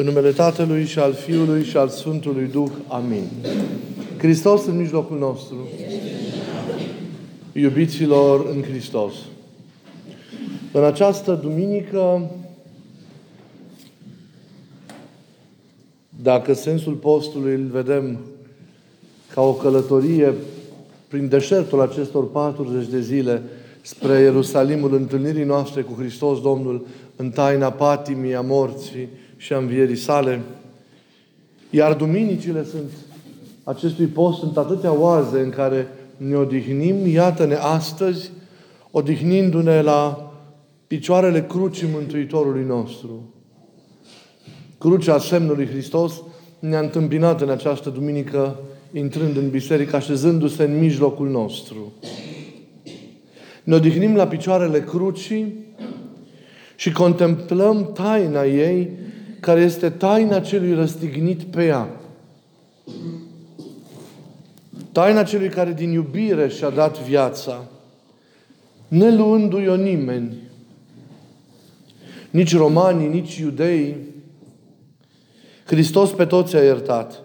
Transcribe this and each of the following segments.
În numele Tatălui și al Fiului și al Sfântului Duh. Amin. Hristos în mijlocul nostru. Iubiților în Hristos. În această duminică, dacă sensul postului îl vedem ca o călătorie prin deșertul acestor 40 de zile spre Ierusalimul întâlnirii noastre cu Hristos Domnul în taina patimii, a morții și a învierii sale. Iar duminicile sunt acestui post sunt atâtea oaze în care ne odihnim, iată-ne astăzi, odihnindu-ne la picioarele crucii Mântuitorului nostru. Crucea semnului Hristos ne-a întâmpinat în această duminică, intrând în biserică, așezându-se în mijlocul nostru. Ne odihnim la picioarele crucii și contemplăm taina ei, care este taina celui răstignit pe ea. Taina celui care din iubire și-a dat viața, ne luându-i o nimeni, nici romanii, nici iudei, Hristos pe toți a iertat.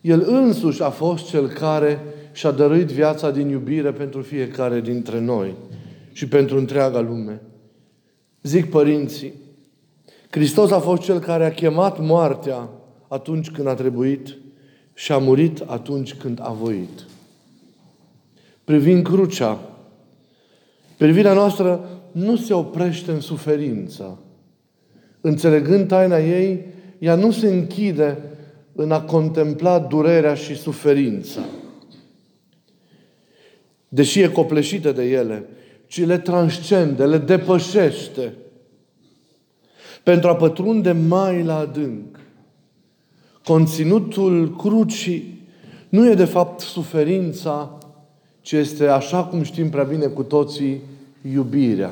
El însuși a fost cel care și-a dăruit viața din iubire pentru fiecare dintre noi și pentru întreaga lume. Zic părinții, Hristos a fost Cel care a chemat moartea atunci când a trebuit și a murit atunci când a voit. Privind crucea, privirea noastră nu se oprește în suferință. Înțelegând taina ei, ea nu se închide în a contempla durerea și suferința. Deși e copleșită de ele, ci le transcende, le depășește pentru a pătrunde mai la adânc. Conținutul crucii nu e de fapt suferința, ci este, așa cum știm prea bine cu toții, iubirea.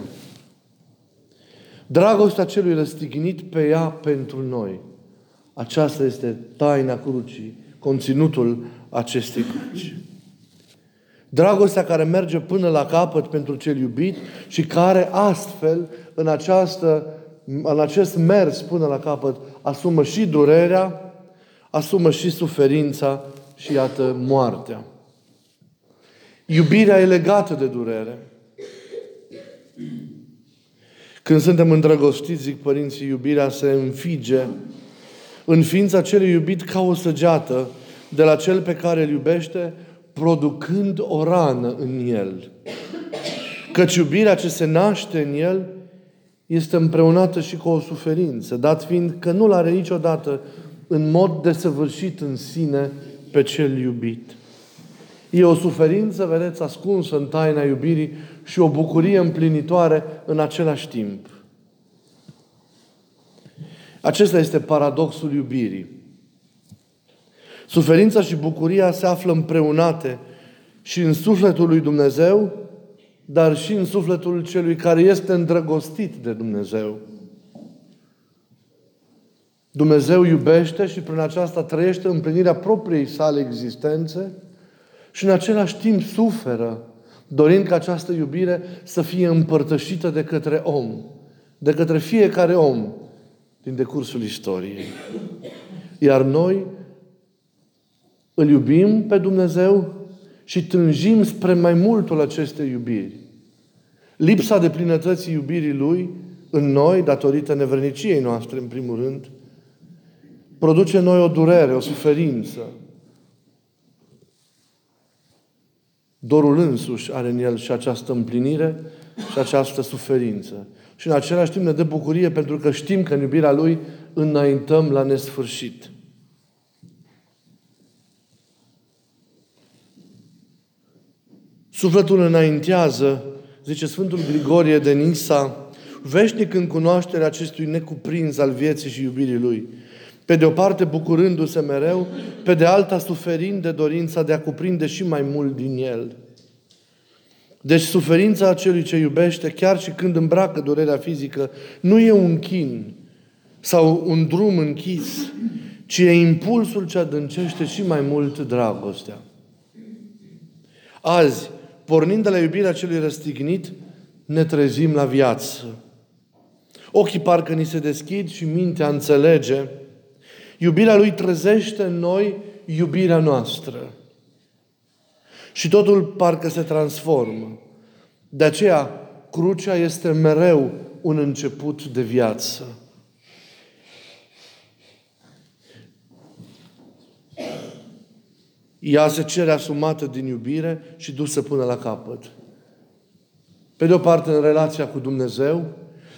Dragostea celui răstignit pe ea pentru noi. Aceasta este taina crucii, conținutul acestei cruci. Dragostea care merge până la capăt pentru cel iubit și care astfel, în, această, în acest mers până la capăt, asumă și durerea, asumă și suferința și, iată, moartea. Iubirea e legată de durere. Când suntem îndrăgostiți, zic părinții, iubirea se înfige în ființa celui iubit ca o săgeată de la cel pe care îl iubește, producând o rană în el. Căci iubirea ce se naște în el este împreunată și cu o suferință, dat fiind că nu-l are niciodată în mod desăvârșit în sine pe cel iubit. E o suferință, vedeți, ascunsă în taina iubirii și o bucurie împlinitoare în același timp. Acesta este paradoxul iubirii. Suferința și bucuria se află împreunate și în sufletul lui Dumnezeu, dar și în sufletul celui care este îndrăgostit de Dumnezeu. Dumnezeu iubește și prin aceasta trăiește împlinirea propriei sale existențe și în același timp suferă, dorind ca această iubire să fie împărtășită de către om, de către fiecare om din decursul istoriei. Iar noi îl iubim pe Dumnezeu și tânjim spre mai multul acestei iubiri. Lipsa de plinătății iubirii Lui în noi, datorită neverniciei noastre, în primul rând, produce în noi o durere, o suferință. Dorul însuși are în el și această împlinire și această suferință. Și în același timp ne dă bucurie pentru că știm că în iubirea Lui înaintăm la nesfârșit. Sufletul înaintează, zice Sfântul Grigorie de Nisa, veșnic în cunoașterea acestui necuprins al vieții și iubirii Lui. Pe de o parte bucurându-se mereu, pe de alta suferind de dorința de a cuprinde și mai mult din El. Deci suferința celui ce iubește, chiar și când îmbracă durerea fizică, nu e un chin sau un drum închis, ci e impulsul ce adâncește și mai mult dragostea. Azi, pornind de la iubirea celui răstignit, ne trezim la viață. Ochii parcă ni se deschid și mintea înțelege Iubirea Lui trezește în noi iubirea noastră. Și totul parcă se transformă. De aceea, crucea este mereu un început de viață. Ea se cere asumată din iubire și dusă până la capăt. Pe de o parte, în relația cu Dumnezeu,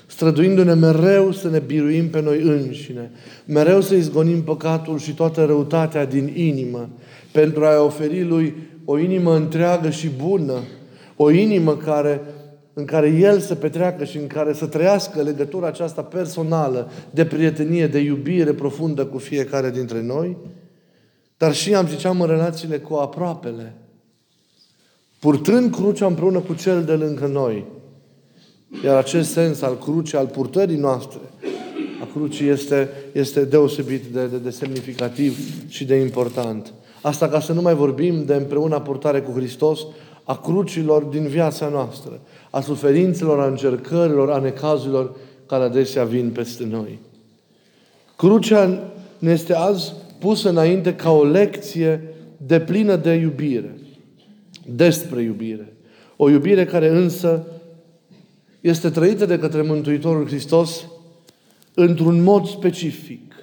străduindu-ne mereu să ne biruim pe noi înșine, mereu să izgonim păcatul și toată răutatea din inimă, pentru a-i oferi Lui o inimă întreagă și bună, o inimă care, în care El să petreacă și în care să trăiască legătura aceasta personală de prietenie, de iubire profundă cu fiecare dintre noi, dar și, am ziceam, în relațiile cu aproapele, purtând crucea împreună cu cel de lângă noi. Iar acest sens al crucii, al purtării noastre, a crucii este, este deosebit de, de, de semnificativ și de important. Asta ca să nu mai vorbim de împreună purtare cu Hristos a crucilor din viața noastră, a suferințelor, a încercărilor, a necazurilor care adesea vin peste noi. Crucea ne este azi pusă înainte ca o lecție de plină de iubire, despre iubire. O iubire care însă este trăită de către Mântuitorul Hristos într-un mod specific.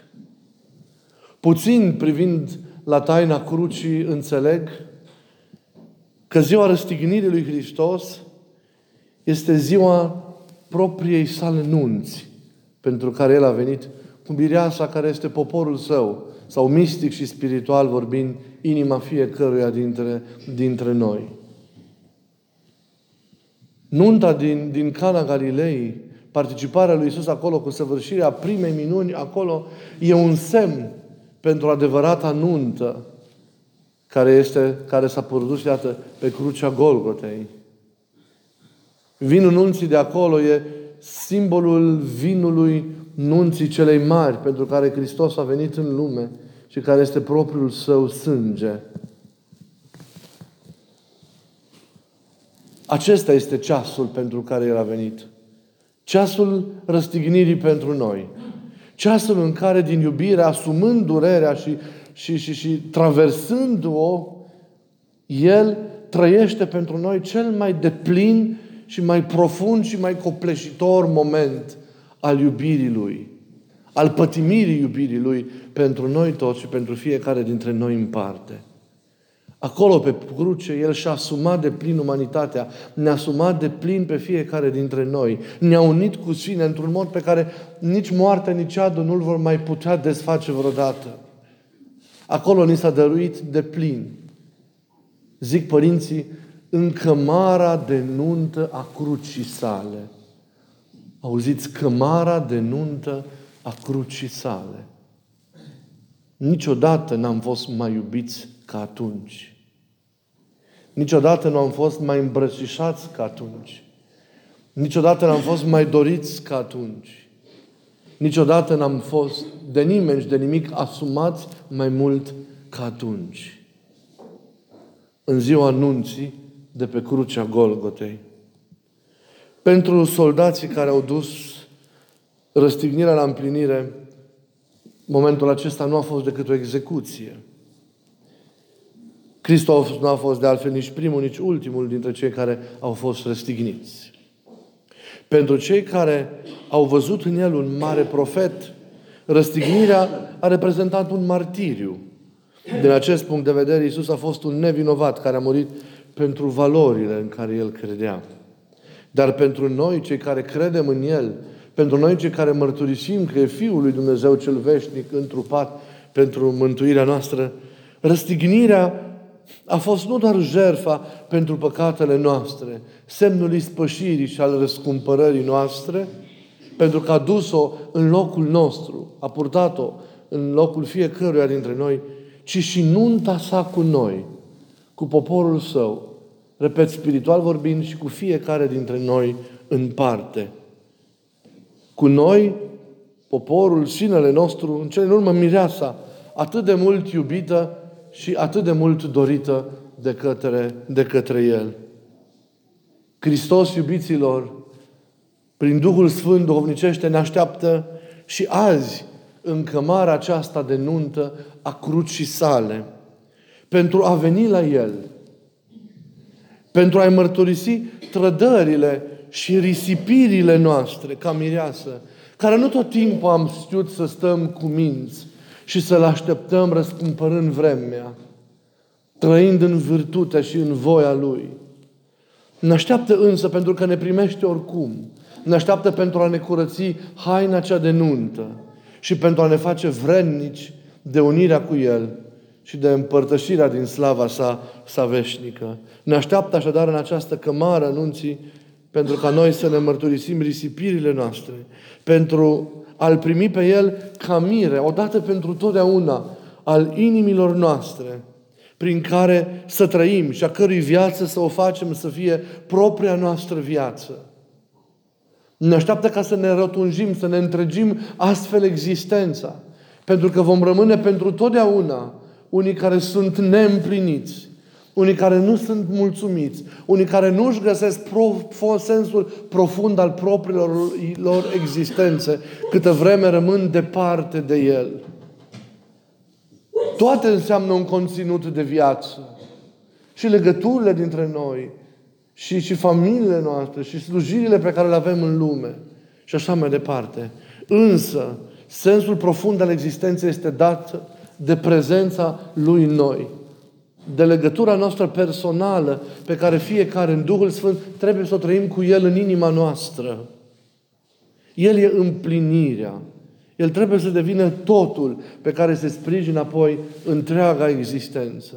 Puțin privind la taina crucii înțeleg că ziua răstignirii lui Hristos este ziua propriei sale nunți pentru care El a venit cu mireasa care este poporul său, sau mistic și spiritual vorbind, inima fiecăruia dintre, dintre noi. Nunta din, din Cana Galilei, participarea lui Isus acolo cu săvârșirea primei minuni acolo, e un semn pentru adevărata nuntă care, este, care s-a produs, iată, pe crucea Golgotei. Vinul nunții de acolo e simbolul vinului nunții celei mari pentru care Hristos a venit în lume și care este propriul său sânge. Acesta este ceasul pentru care El a venit. Ceasul răstignirii pentru noi. Ceasul în care din iubire, asumând durerea și, și, și, și traversând-o, El trăiește pentru noi cel mai deplin și mai profund și mai copleșitor moment al iubirii Lui, al pătimirii iubirii Lui pentru noi toți și pentru fiecare dintre noi în parte. Acolo, pe cruce, El și-a asumat de plin umanitatea, ne-a asumat de plin pe fiecare dintre noi, ne-a unit cu sine într-un mod pe care nici moartea, nici adul nu-l vor mai putea desface vreodată. Acolo ni s-a dăruit de plin. Zic părinții, în cămara de nuntă a crucii sale. Auziți, cămara de nuntă a crucii sale. Niciodată n-am fost mai iubiți ca atunci. Niciodată nu am fost mai îmbrățișați ca atunci. Niciodată n-am fost mai doriți ca atunci. Niciodată n-am fost de nimeni și de nimic asumați mai mult ca atunci. În ziua anunții de pe crucea Golgotei. Pentru soldații care au dus răstignirea la împlinire, momentul acesta nu a fost decât o execuție. Hristos nu a fost de altfel nici primul, nici ultimul dintre cei care au fost răstigniți. Pentru cei care au văzut în el un mare profet, răstignirea a reprezentat un martiriu. Din acest punct de vedere, Isus a fost un nevinovat care a murit pentru valorile în care el credea. Dar pentru noi, cei care credem în El, pentru noi, cei care mărturisim că e Fiul lui Dumnezeu cel veșnic, întrupat pentru mântuirea noastră, răstignirea a fost nu doar jerfa pentru păcatele noastre, semnul ispășirii și al răscumpărării noastre, pentru că a dus-o în locul nostru, a purtat-o în locul fiecăruia dintre noi, ci și nunta sa cu noi, cu poporul său, repet, spiritual vorbind, și cu fiecare dintre noi în parte. Cu noi, poporul, sinele nostru, în cele în urmă mireasa, atât de mult iubită și atât de mult dorită de către, de către El. Hristos, iubiților, prin Duhul Sfânt duhovnicește, ne așteaptă și azi în cămara aceasta de nuntă a crucii sale, pentru a veni la El, pentru a-i mărturisi trădările și risipirile noastre ca mireasă, care nu tot timpul am știut să stăm cu minți și să-L așteptăm răscumpărând vremea, trăind în virtutea și în voia Lui. Ne așteaptă însă pentru că ne primește oricum. Ne așteaptă pentru a ne curăți haina cea de nuntă și pentru a ne face vrednici de unirea cu El și de împărtășirea din slava sa, sa veșnică. Ne așteaptă așadar în această cămară anunții pentru ca noi să ne mărturisim risipirile noastre, pentru a-L primi pe El ca mire, odată pentru totdeauna, al inimilor noastre, prin care să trăim și a cărui viață să o facem să fie propria noastră viață. Ne așteaptă ca să ne rotunjim, să ne întregim astfel existența. Pentru că vom rămâne pentru totdeauna unii care sunt neîmpliniți, unii care nu sunt mulțumiți, unii care nu își găsesc pro, sensul profund al propriilor lor existențe, câtă vreme rămân departe de El. Toate înseamnă un conținut de viață. Și legăturile dintre noi, și, și familiile noastre, și slujirile pe care le avem în lume, și așa mai departe. Însă, sensul profund al existenței este dat de prezența Lui în noi. De legătura noastră personală pe care fiecare în Duhul Sfânt trebuie să o trăim cu El în inima noastră. El e împlinirea. El trebuie să devină totul pe care se sprijină apoi întreaga existență.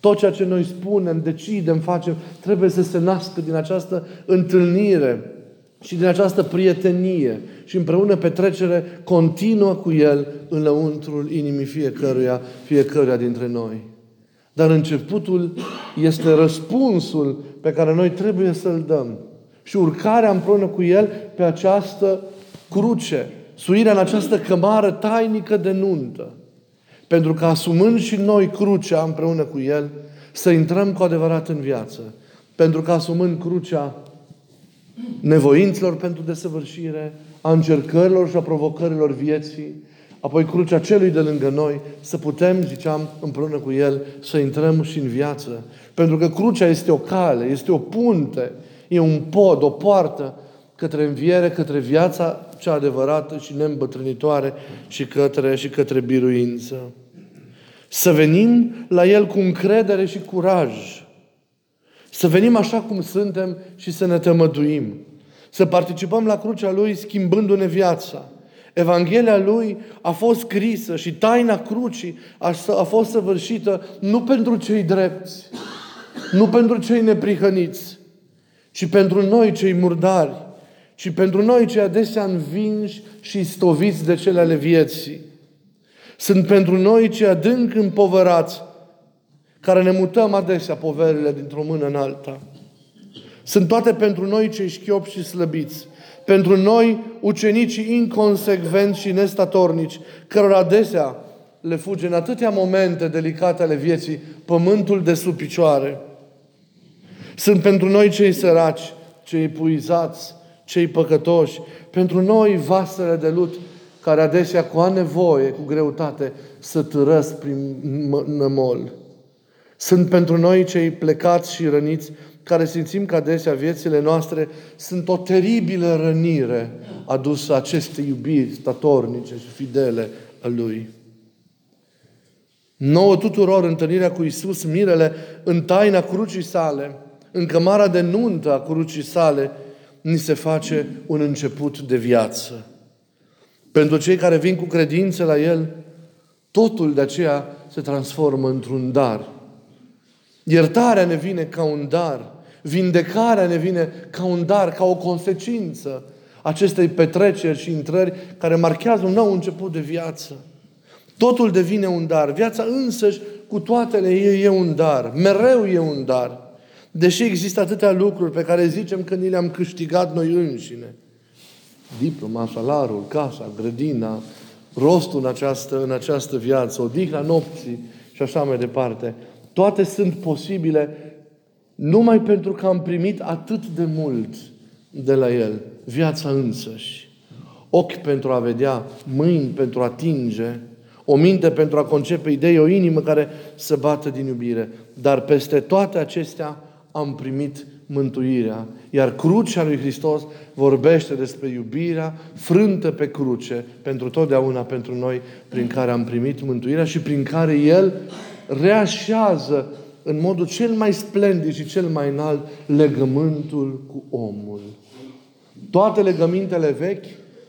Tot ceea ce noi spunem, decidem, facem, trebuie să se nască din această întâlnire și din această prietenie și împreună petrecere continuă cu El în lăuntrul inimii fiecăruia, fiecăruia dintre noi. Dar începutul este răspunsul pe care noi trebuie să-l dăm. Și urcarea împreună cu El pe această cruce, suirea în această cămară tainică de nuntă. Pentru că asumând și noi crucea împreună cu El, să intrăm cu adevărat în viață. Pentru că asumând crucea nevoinților pentru desăvârșire, a încercărilor și a provocărilor vieții, apoi crucea celui de lângă noi, să putem, ziceam, împreună cu El, să intrăm și în viață. Pentru că crucea este o cale, este o punte, e un pod, o poartă către înviere, către viața cea adevărată și neîmbătrânitoare și către, și către biruință. Să venim la El cu încredere și curaj. Să venim așa cum suntem și să ne tămăduim. Să participăm la crucea Lui schimbându-ne viața. Evanghelia Lui a fost scrisă și taina crucii a, a fost săvârșită nu pentru cei drepți, nu pentru cei neprihăniți, ci pentru noi cei murdari, ci pentru noi cei adesea învinși și stoviți de cele ale vieții. Sunt pentru noi cei adânc împovărați, care ne mutăm adesea poverile dintr-o mână în alta. Sunt toate pentru noi cei șchiopi și slăbiți, pentru noi ucenicii inconsecvenți și nestatornici, cărora adesea le fuge în atâtea momente delicate ale vieții pământul de sub picioare. Sunt pentru noi cei săraci, cei puizați, cei păcătoși, pentru noi vasele de lut, care adesea cu a nevoie, cu greutate, să târăsc prin nămol. Sunt pentru noi cei plecați și răniți, care simțim că adesea viețile noastre sunt o teribilă rănire adusă acestei iubiri statornice și fidele a Lui. Nouă tuturor întâlnirea cu Isus, mirele, în taina crucii sale, în cămara de nuntă a crucii sale, ni se face un început de viață. Pentru cei care vin cu credință la El, totul de aceea se transformă într-un dar. Iertarea ne vine ca un dar. Vindecarea ne vine ca un dar, ca o consecință acestei petreceri și intrări care marchează un nou început de viață. Totul devine un dar. Viața însăși, cu toatele ei, e un dar. Mereu e un dar. Deși există atâtea lucruri pe care zicem că ni le-am câștigat noi înșine diploma, salarul, casa, grădina, rostul în această, în această viață, odihna nopții și așa mai departe. Toate sunt posibile numai pentru că am primit atât de mult de la El, viața însăși. ochi pentru a vedea, mâini pentru a atinge, o minte pentru a concepe idei, o inimă care să bată din iubire. Dar peste toate acestea am primit mântuirea. Iar crucea lui Hristos vorbește despre iubirea frântă pe cruce pentru totdeauna pentru noi, prin care am primit mântuirea și prin care El reașează în modul cel mai splendid și cel mai înalt legământul cu omul. Toate legămintele vechi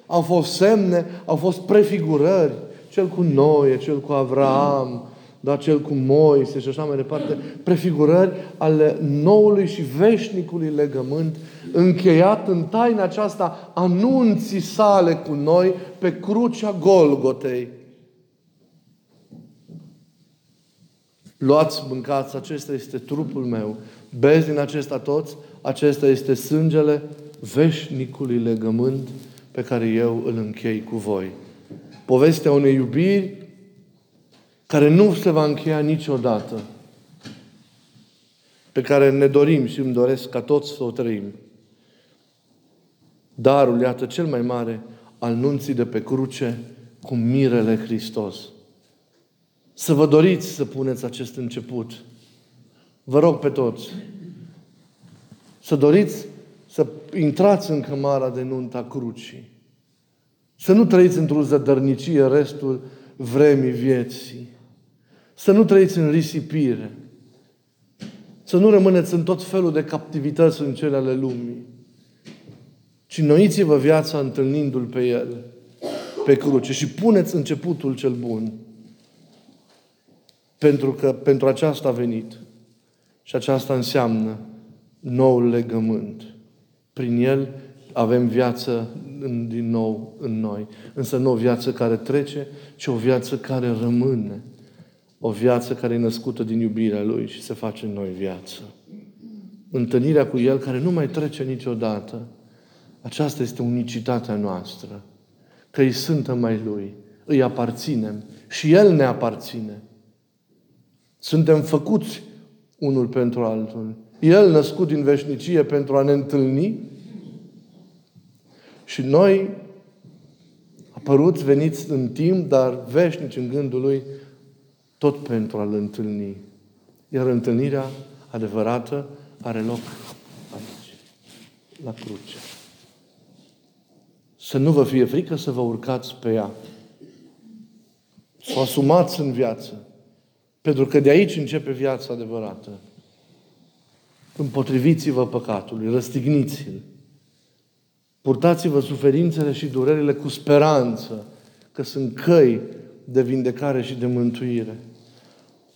au fost semne, au fost prefigurări. Cel cu Noe, cel cu Avraam, da, cel cu Moise și așa mai departe, prefigurări ale noului și veșnicului legământ, încheiat în taina aceasta anunții sale cu noi pe crucea Golgotei. Luați, mâncați, acesta este trupul meu. Bezi din acesta toți, acesta este sângele veșnicului legământ pe care eu îl închei cu voi. Povestea unei iubiri care nu se va încheia niciodată, pe care ne dorim și îmi doresc ca toți să o trăim. Darul, iată, cel mai mare al nunții de pe cruce cu mirele Hristos. Să vă doriți să puneți acest început. Vă rog pe toți să doriți să intrați în cămara de nunta crucii. Să nu trăiți într-o zădărnicie restul vremii vieții. Să nu trăiți în risipire. Să nu rămâneți în tot felul de captivități în cele ale lumii. Ci noiți-vă viața întâlnindu-L pe El, pe cruce și puneți începutul cel bun. Pentru că pentru aceasta a venit. Și aceasta înseamnă noul legământ. Prin el avem viață din nou în noi. Însă nu o viață care trece, ci o viață care rămâne. O viață care e născută din iubirea Lui și se face în noi viață. Întâlnirea cu El care nu mai trece niciodată. Aceasta este unicitatea noastră. Că îi suntem mai Lui. Îi aparținem. Și El ne aparține. Suntem făcuți unul pentru altul. El născut din veșnicie pentru a ne întâlni și noi apăruți, veniți în timp, dar veșnici în gândul Lui, tot pentru a-L întâlni. Iar întâlnirea adevărată are loc aici, la cruce. Să nu vă fie frică să vă urcați pe ea. Să o asumați în viață. Pentru că de aici începe viața adevărată. Împotriviți-vă păcatului, răstigniți-l. Purtați-vă suferințele și durerile cu speranță că sunt căi de vindecare și de mântuire.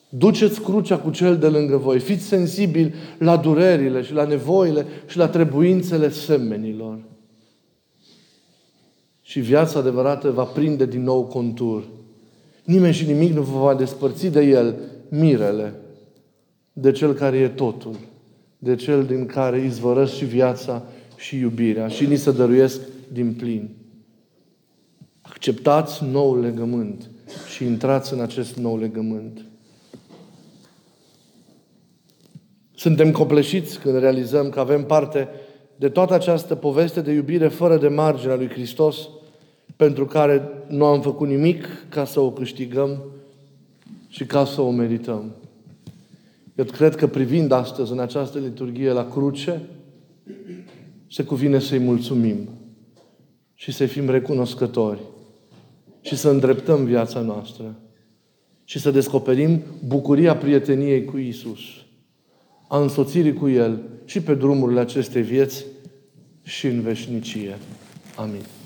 Duceți crucea cu cel de lângă voi. Fiți sensibili la durerile și la nevoile și la trebuințele semenilor. Și viața adevărată va prinde din nou contur. Nimeni și nimic nu vă va despărți de el, mirele, de cel care e totul, de cel din care izvorăsc și viața și iubirea și ni se dăruiesc din plin. Acceptați noul legământ și intrați în acest nou legământ. Suntem copleșiți când realizăm că avem parte de toată această poveste de iubire fără de marginea lui Hristos, pentru care nu am făcut nimic ca să o câștigăm și ca să o merităm. Eu cred că privind astăzi în această liturghie la cruce, se cuvine să-i mulțumim și să fim recunoscători și să îndreptăm viața noastră și să descoperim bucuria prieteniei cu Isus, a însoțirii cu El și pe drumurile acestei vieți și în veșnicie. Amin.